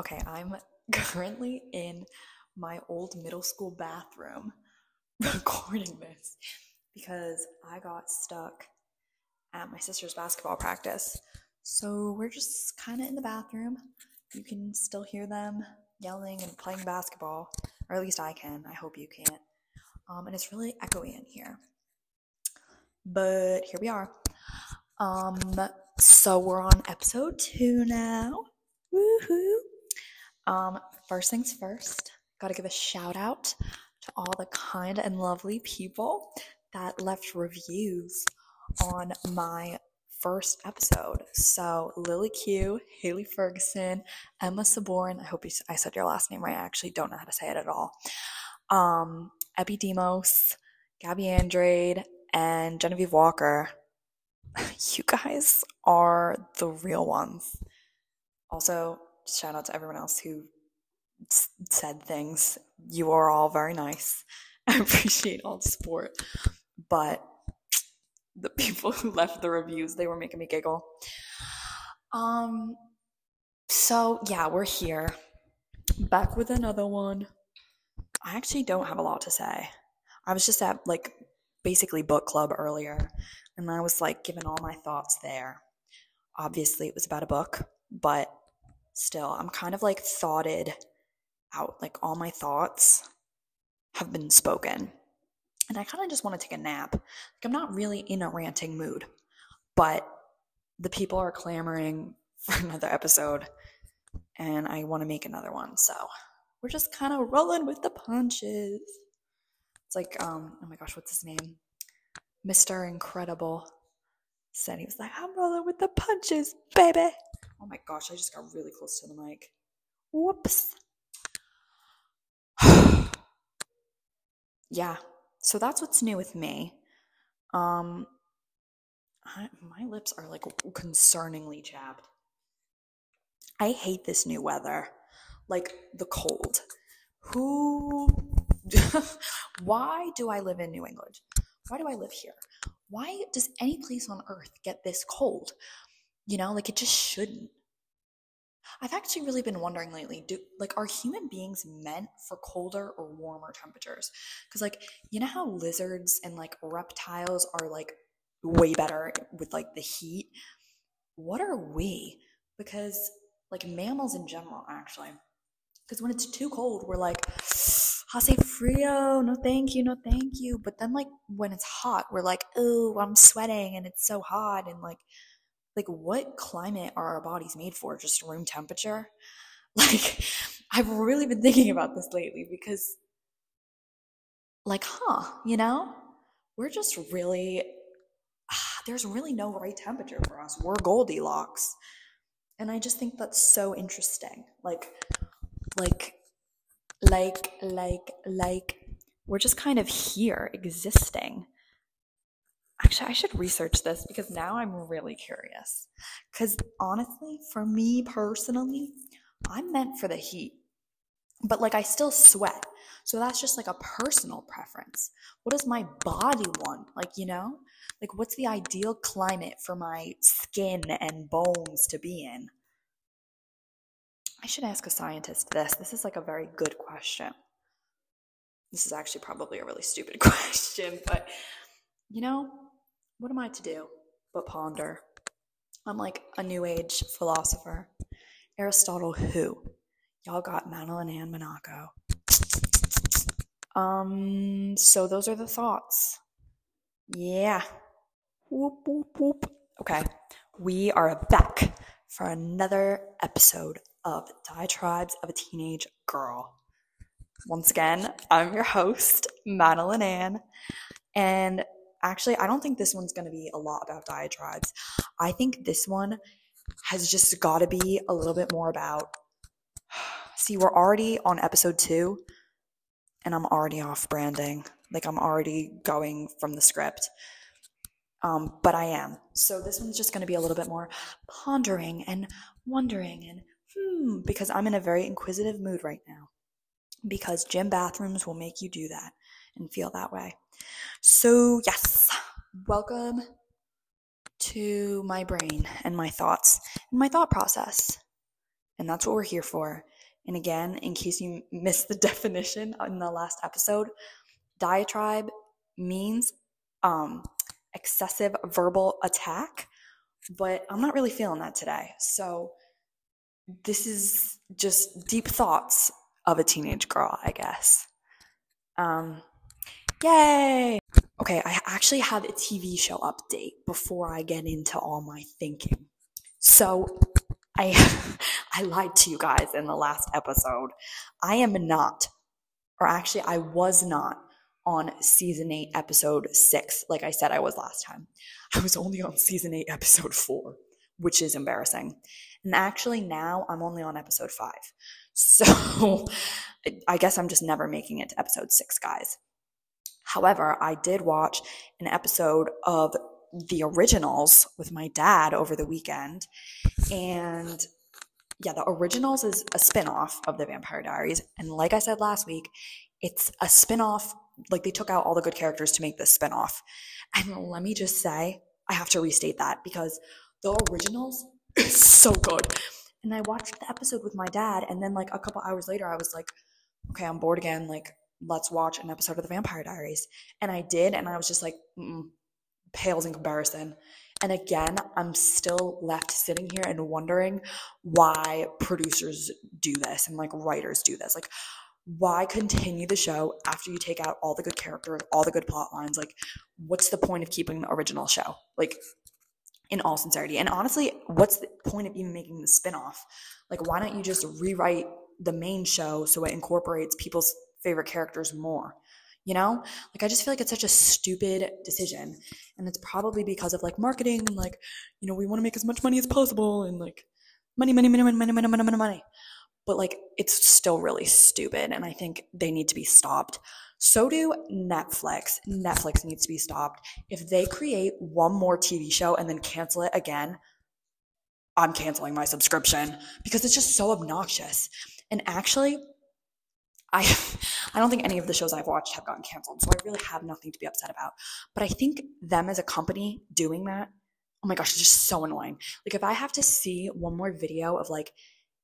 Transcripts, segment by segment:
Okay, I'm currently in my old middle school bathroom recording this because I got stuck at my sister's basketball practice. So we're just kind of in the bathroom. You can still hear them yelling and playing basketball, or at least I can. I hope you can't. Um, and it's really echoey in here. But here we are. Um, so we're on episode two now. Woohoo! Um, first things first, gotta give a shout out to all the kind and lovely people that left reviews on my first episode. So Lily Q, Haley Ferguson, Emma Saborn. I hope you, I said your last name right. I actually don't know how to say it at all. Um, Epidemos, Gabby Andrade, and Genevieve Walker. You guys are the real ones. Also, shout out to everyone else who s- said things. You are all very nice. I appreciate all the support. But the people who left the reviews, they were making me giggle. Um so yeah, we're here. Back with another one. I actually don't have a lot to say. I was just at like basically book club earlier and I was like giving all my thoughts there. Obviously, it was about a book, but still, I'm kind of like thoughted out. Like all my thoughts have been spoken. And I kind of just want to take a nap. Like I'm not really in a ranting mood, but the people are clamoring for another episode and I want to make another one. So we're just kind of rolling with the punches. It's like, um, oh my gosh, what's his name? Mr. Incredible said he was like, I'm rolling with the punches, baby. Oh my gosh, I just got really close to the mic. Whoops. yeah, so that's what's new with me. Um, I, my lips are like concerningly chapped. I hate this new weather, like the cold. Who? Why do I live in New England? Why do I live here? Why does any place on earth get this cold? You know, like it just shouldn't. I've actually really been wondering lately, do like are human beings meant for colder or warmer temperatures? Cuz like, you know how lizards and like reptiles are like way better with like the heat? What are we? Because like mammals in general actually. Cuz when it's too cold, we're like hace frio, no thank you, no thank you. But then like when it's hot, we're like, oh, I'm sweating and it's so hot and like like what climate are our bodies made for? Just room temperature? Like I've really been thinking about this lately because like, huh, you know? We're just really ah, there's really no right temperature for us. We're Goldilocks. And I just think that's so interesting. Like like like like like we're just kind of here existing actually i should research this because now i'm really curious. Because honestly for me personally i'm meant for the heat but like i still sweat. So that's just like a personal preference. What does my body want? Like you know? Like what's the ideal climate for my skin and bones to be in? I should ask a scientist this. This is like a very good question. This is actually probably a really stupid question, but you know, what am I to do but ponder? I'm like a new age philosopher. Aristotle, who? Y'all got Madeline Ann Monaco. Um, so those are the thoughts. Yeah. Whoop, whoop, whoop. Okay, we are back for another episode of Diatribes of a Teenage Girl. Once again, I'm your host, Madeline Ann. And actually, I don't think this one's going to be a lot about diatribes. I think this one has just got to be a little bit more about. See, we're already on episode two, and I'm already off branding. Like, I'm already going from the script. Um, but I am. So this one's just going to be a little bit more pondering and wondering and hmm, because I'm in a very inquisitive mood right now. Because gym bathrooms will make you do that and feel that way. So, yes, welcome to my brain and my thoughts and my thought process And that's what we're here for. And again, in case you missed the definition in the last episode, diatribe means um, excessive verbal attack, but I'm not really feeling that today. So this is just deep thoughts of a teenage girl, I guess. Um, yay! Okay, I actually have a TV show update before I get into all my thinking. So I I lied to you guys in the last episode. I am not, or actually I was not on season 8 episode 6 like I said I was last time. I was only on season 8 episode 4, which is embarrassing. And actually now I'm only on episode 5. So I guess I'm just never making it to episode 6, guys. However, I did watch an episode of the originals with my dad over the weekend and yeah, the originals is a spin-off of the Vampire Diaries. And like I said last week, it's a spin-off, like they took out all the good characters to make this spin-off. And let me just say, I have to restate that because the originals is so good. And I watched the episode with my dad, and then like a couple hours later, I was like, okay, I'm bored again. Like, let's watch an episode of the Vampire Diaries. And I did, and I was just like, pales in comparison. And again, I'm still left sitting here and wondering why producers do this and like writers do this. Like, why continue the show after you take out all the good characters, all the good plot lines? Like, what's the point of keeping the original show? Like, in all sincerity. And honestly, what's the point of even making the spinoff? Like, why don't you just rewrite the main show so it incorporates people's favorite characters more? you know? Like i just feel like it's such a stupid decision. And it's probably because of like marketing and like you know we want to make as much money as possible and like money money money money money money money money. Money but like it's still really stupid and i think they need to be stopped. So do netflix. Netflix needs to be stopped. If they create one more tv show and then cancel it again i'm canceling my subscription because it's just so obnoxious. And actually I I don't think any of the shows I've watched have gotten canceled, so I really have nothing to be upset about. But I think them as a company doing that, oh my gosh, it's just so annoying. Like if I have to see one more video of like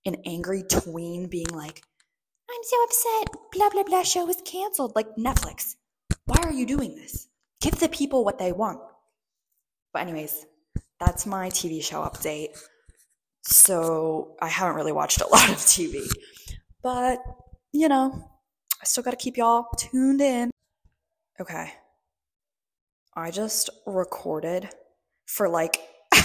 an angry tween being like, "I'm so upset, blah blah blah, show was canceled," like Netflix, why are you doing this? Give the people what they want. But anyways, that's my TV show update. So I haven't really watched a lot of TV, but you know, I still got to keep y'all tuned in. Okay. I just recorded for like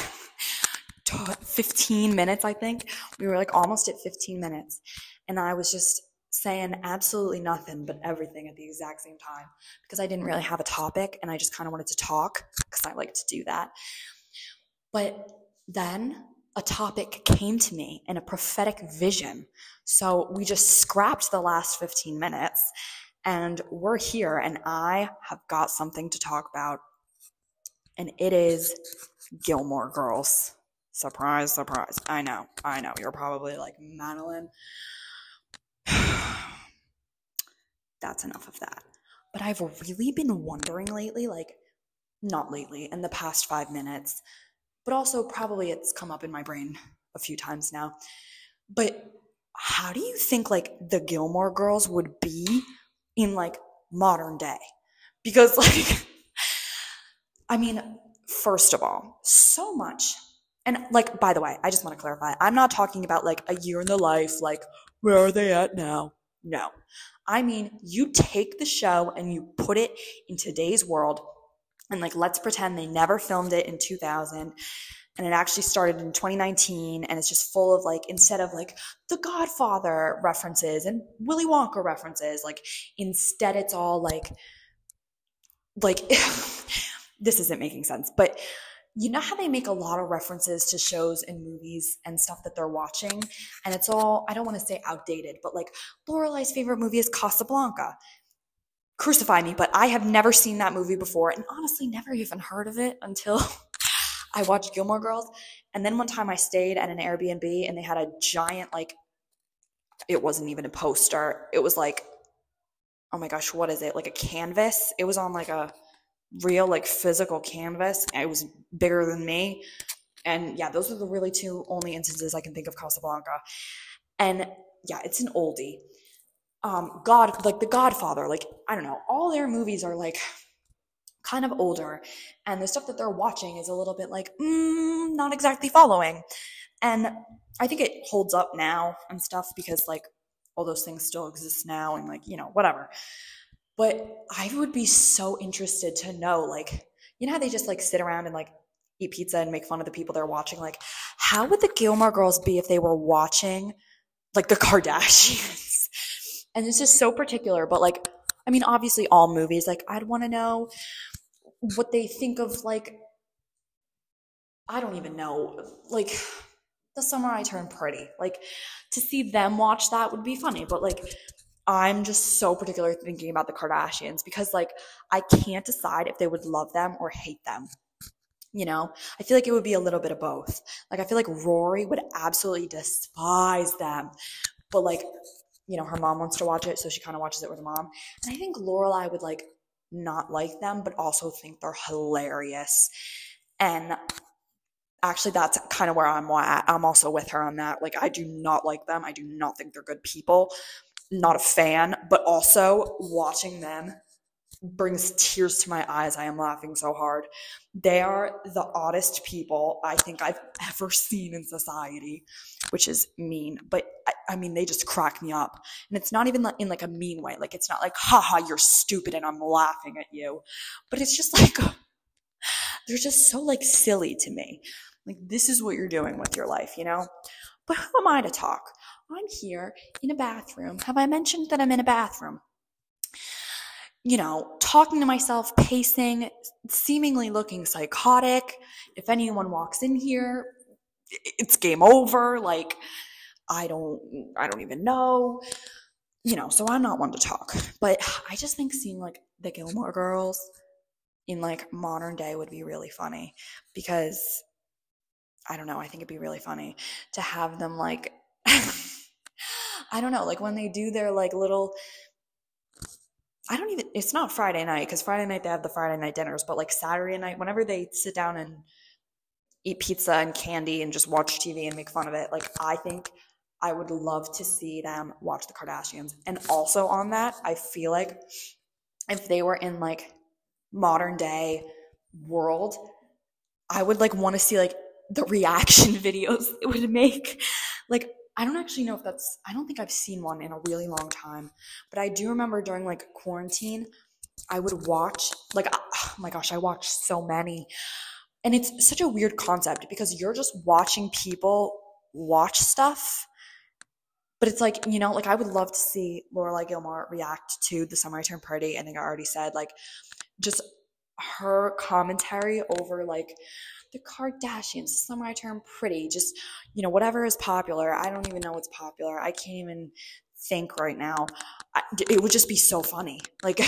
15 minutes, I think. We were like almost at 15 minutes. And I was just saying absolutely nothing but everything at the exact same time because I didn't really have a topic and I just kind of wanted to talk because I like to do that. But then a topic came to me in a prophetic vision. So we just scrapped the last 15 minutes and we're here and I have got something to talk about. And it is Gilmore Girls. Surprise, surprise. I know, I know. You're probably like, Madeline. That's enough of that. But I've really been wondering lately, like, not lately, in the past five minutes, but also probably it's come up in my brain a few times now. But how do you think like the Gilmore girls would be in like modern day? Because like I mean, first of all, so much. And like by the way, I just want to clarify. I'm not talking about like a year in the life like where are they at now? No. I mean, you take the show and you put it in today's world and like let's pretend they never filmed it in 2000 and it actually started in 2019 and it's just full of like instead of like the godfather references and willy wonka references like instead it's all like like this isn't making sense but you know how they make a lot of references to shows and movies and stuff that they're watching and it's all i don't want to say outdated but like lorelai's favorite movie is casablanca crucify me, but I have never seen that movie before and honestly never even heard of it until I watched Gilmore Girls. And then one time I stayed at an Airbnb and they had a giant, like, it wasn't even a poster. It was like, oh my gosh, what is it? Like a canvas. It was on like a real, like, physical canvas. It was bigger than me. And yeah, those are the really two only instances I can think of Casablanca. And yeah, it's an oldie. Um, God, like The Godfather, like I don't know, all their movies are like kind of older, and the stuff that they're watching is a little bit like mm, not exactly following. And I think it holds up now and stuff because like all those things still exist now and like you know whatever. But I would be so interested to know like you know how they just like sit around and like eat pizza and make fun of the people they're watching like how would the Gilmore Girls be if they were watching like the Kardashians? And this is so particular, but like I mean obviously all movies like I'd want to know what they think of like I don't even know like the summer I turned pretty. Like to see them watch that would be funny, but like I'm just so particular thinking about the Kardashians because like I can't decide if they would love them or hate them. You know, I feel like it would be a little bit of both. Like I feel like Rory would absolutely despise them, but like you know her mom wants to watch it, so she kind of watches it with her mom. And I think Lorelai would like not like them, but also think they're hilarious. And actually that's kind of where I'm at. I'm also with her on that. Like I do not like them. I do not think they're good people. Not a fan, but also watching them brings tears to my eyes. I am laughing so hard. They are the oddest people I think I've ever seen in society, which is mean, but I, I mean, they just crack me up. And it's not even in like a mean way. Like, it's not like, haha, you're stupid and I'm laughing at you. But it's just like, they're just so like silly to me. Like, this is what you're doing with your life, you know? But who am I to talk? I'm here in a bathroom. Have I mentioned that I'm in a bathroom? You know, talking to myself, pacing, seemingly looking psychotic. If anyone walks in here, it's game over. Like, I don't, I don't even know. You know, so I'm not one to talk. But I just think seeing like the Gilmore girls in like modern day would be really funny because I don't know, I think it'd be really funny to have them like I don't know, like when they do their like little I don't even it's not Friday night cuz Friday night they have the Friday night dinners, but like Saturday night whenever they sit down and eat pizza and candy and just watch TV and make fun of it, like I think I would love to see them watch the Kardashians. And also on that, I feel like if they were in like modern day world, I would like want to see like the reaction videos it would make. Like, I don't actually know if that's, I don't think I've seen one in a really long time, but I do remember during like quarantine, I would watch, like, ah, oh my gosh, I watched so many. And it's such a weird concept because you're just watching people watch stuff. But it's like, you know, like I would love to see Lorelai Gilmore react to the Summer I Turned Pretty. I think I already said, like, just her commentary over like the Kardashians, Summer I Turned Pretty, just, you know, whatever is popular. I don't even know what's popular. I can't even think right now. I, it would just be so funny. Like,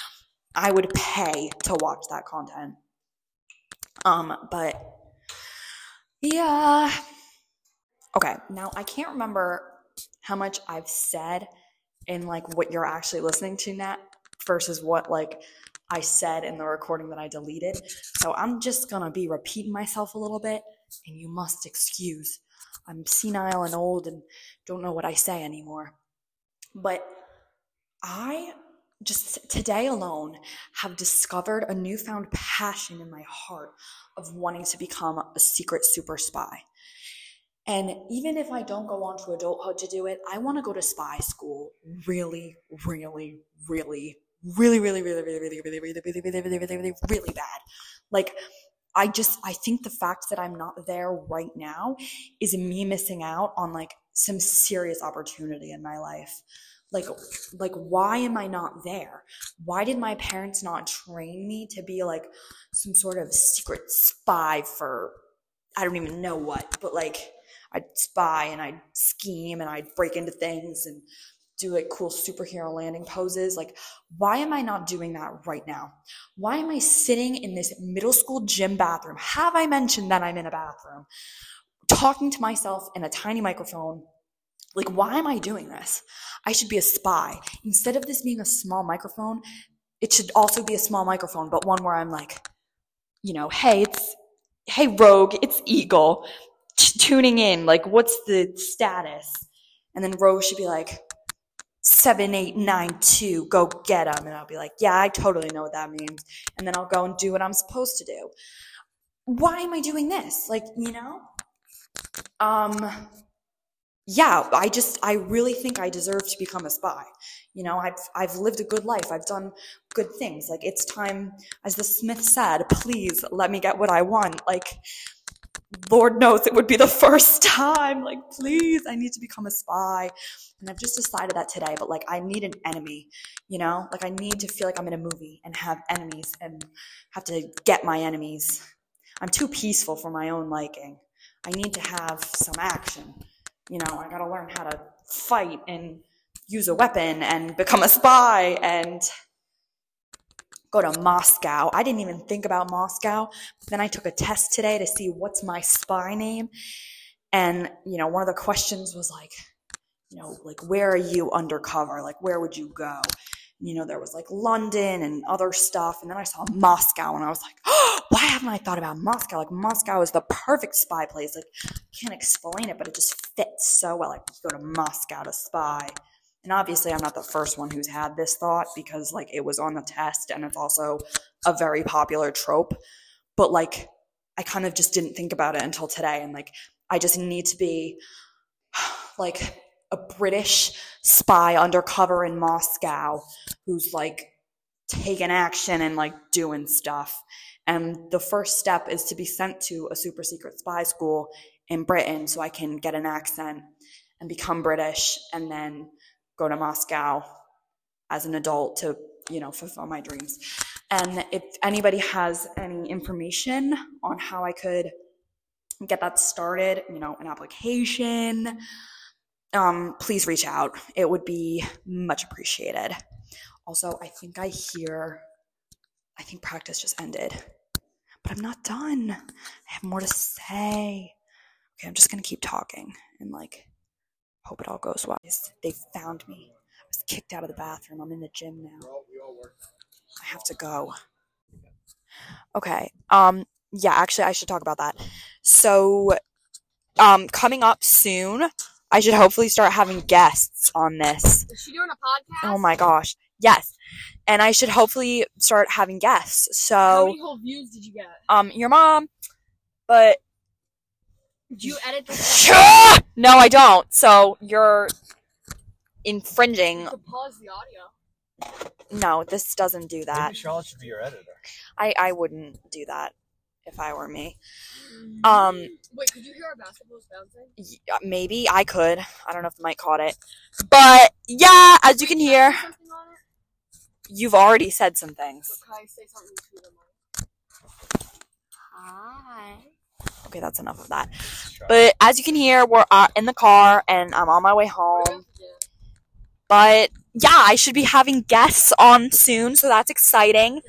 I would pay to watch that content. Um, but yeah. Okay, now I can't remember how much I've said in like what you're actually listening to now versus what like I said in the recording that I deleted. So I'm just gonna be repeating myself a little bit, and you must excuse. I'm senile and old and don't know what I say anymore. But I just today alone have discovered a newfound passion in my heart of wanting to become a secret super spy. And even if I don't go on to adulthood to do it, I want to go to spy school really, really, really, really, really, really, really, really, really, really, really, really, really, really, really, really bad. Like, I just, I think the fact that I'm not there right now is me missing out on like some serious opportunity in my life. Like, like, why am I not there? Why did my parents not train me to be like some sort of secret spy for, I don't even know what, but like, I'd spy and I'd scheme and I'd break into things and do like cool superhero landing poses. Like, why am I not doing that right now? Why am I sitting in this middle school gym bathroom? Have I mentioned that I'm in a bathroom? Talking to myself in a tiny microphone. Like, why am I doing this? I should be a spy. Instead of this being a small microphone, it should also be a small microphone, but one where I'm like, you know, hey, it's hey, Rogue, it's Eagle. T- tuning in. Like, what's the status? And then Rogue should be like, 7892, go get them. And I'll be like, yeah, I totally know what that means. And then I'll go and do what I'm supposed to do. Why am I doing this? Like, you know? Um, yeah, I just, I really think I deserve to become a spy. You know, I've, I've lived a good life. I've done good things. Like, it's time, as the Smiths said, please let me get what I want. Like, Lord knows it would be the first time. Like, please, I need to become a spy. And I've just decided that today, but like, I need an enemy, you know? Like, I need to feel like I'm in a movie and have enemies and have to get my enemies. I'm too peaceful for my own liking. I need to have some action. You know, I gotta learn how to fight and use a weapon and become a spy and go to Moscow. I didn't even think about Moscow. But then I took a test today to see what's my spy name. And, you know, one of the questions was like, you know, like, where are you undercover? Like, where would you go? You know, there was like London and other stuff. And then I saw Moscow and I was like, oh, why haven't I thought about Moscow? Like, Moscow is the perfect spy place. Like, I can't explain it, but it just fits so well. Like, you go to Moscow to spy. And obviously, I'm not the first one who's had this thought because, like, it was on the test and it's also a very popular trope. But, like, I kind of just didn't think about it until today. And, like, I just need to be, like, a British spy undercover in Moscow who's, like, taking action and, like, doing stuff. And the first step is to be sent to a super secret spy school in Britain so I can get an accent and become British and then go to Moscow as an adult to, you know, fulfill my dreams. And if anybody has any information on how I could get that started, you know, an application, um, please reach out. It would be much appreciated. Also, I think I hear, I think practice just ended, but I'm not done. I have more to say. Okay, I'm just gonna keep talking and like Hope it all goes well. They found me. I was kicked out of the bathroom. I'm in the gym now. I have to go. Okay. Um yeah, actually I should talk about that. So um coming up soon, I should hopefully start having guests on this. Is she doing a podcast? Oh my gosh. Yes. And I should hopefully start having guests. So How many whole views did you get? um your mom but Did you edit this? no, I don't. So you're infringing. You pause the audio. No, this doesn't do that. Maybe Charlotte should be your editor. I I wouldn't do that if I were me. Um, Wait, could you hear our basketballs bouncing? y- uh, maybe I could. I don't know if the mic caught it, but yeah, as you can hear, Say something on it? you've already said some things. So can say something to the? Hi. Okay, that's enough of that. But as you can hear, we're uh, in the car and I'm on my way home. But yeah, I should be having guests on soon, so that's exciting.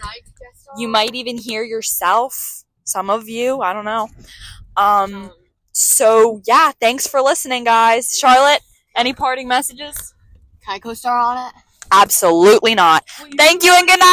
You might even hear yourself. Some of you, I don't know. Um, so yeah, thanks for listening, guys. Charlotte, any parting messages? Can I co-star on it? Absolutely not. Thank you and good night.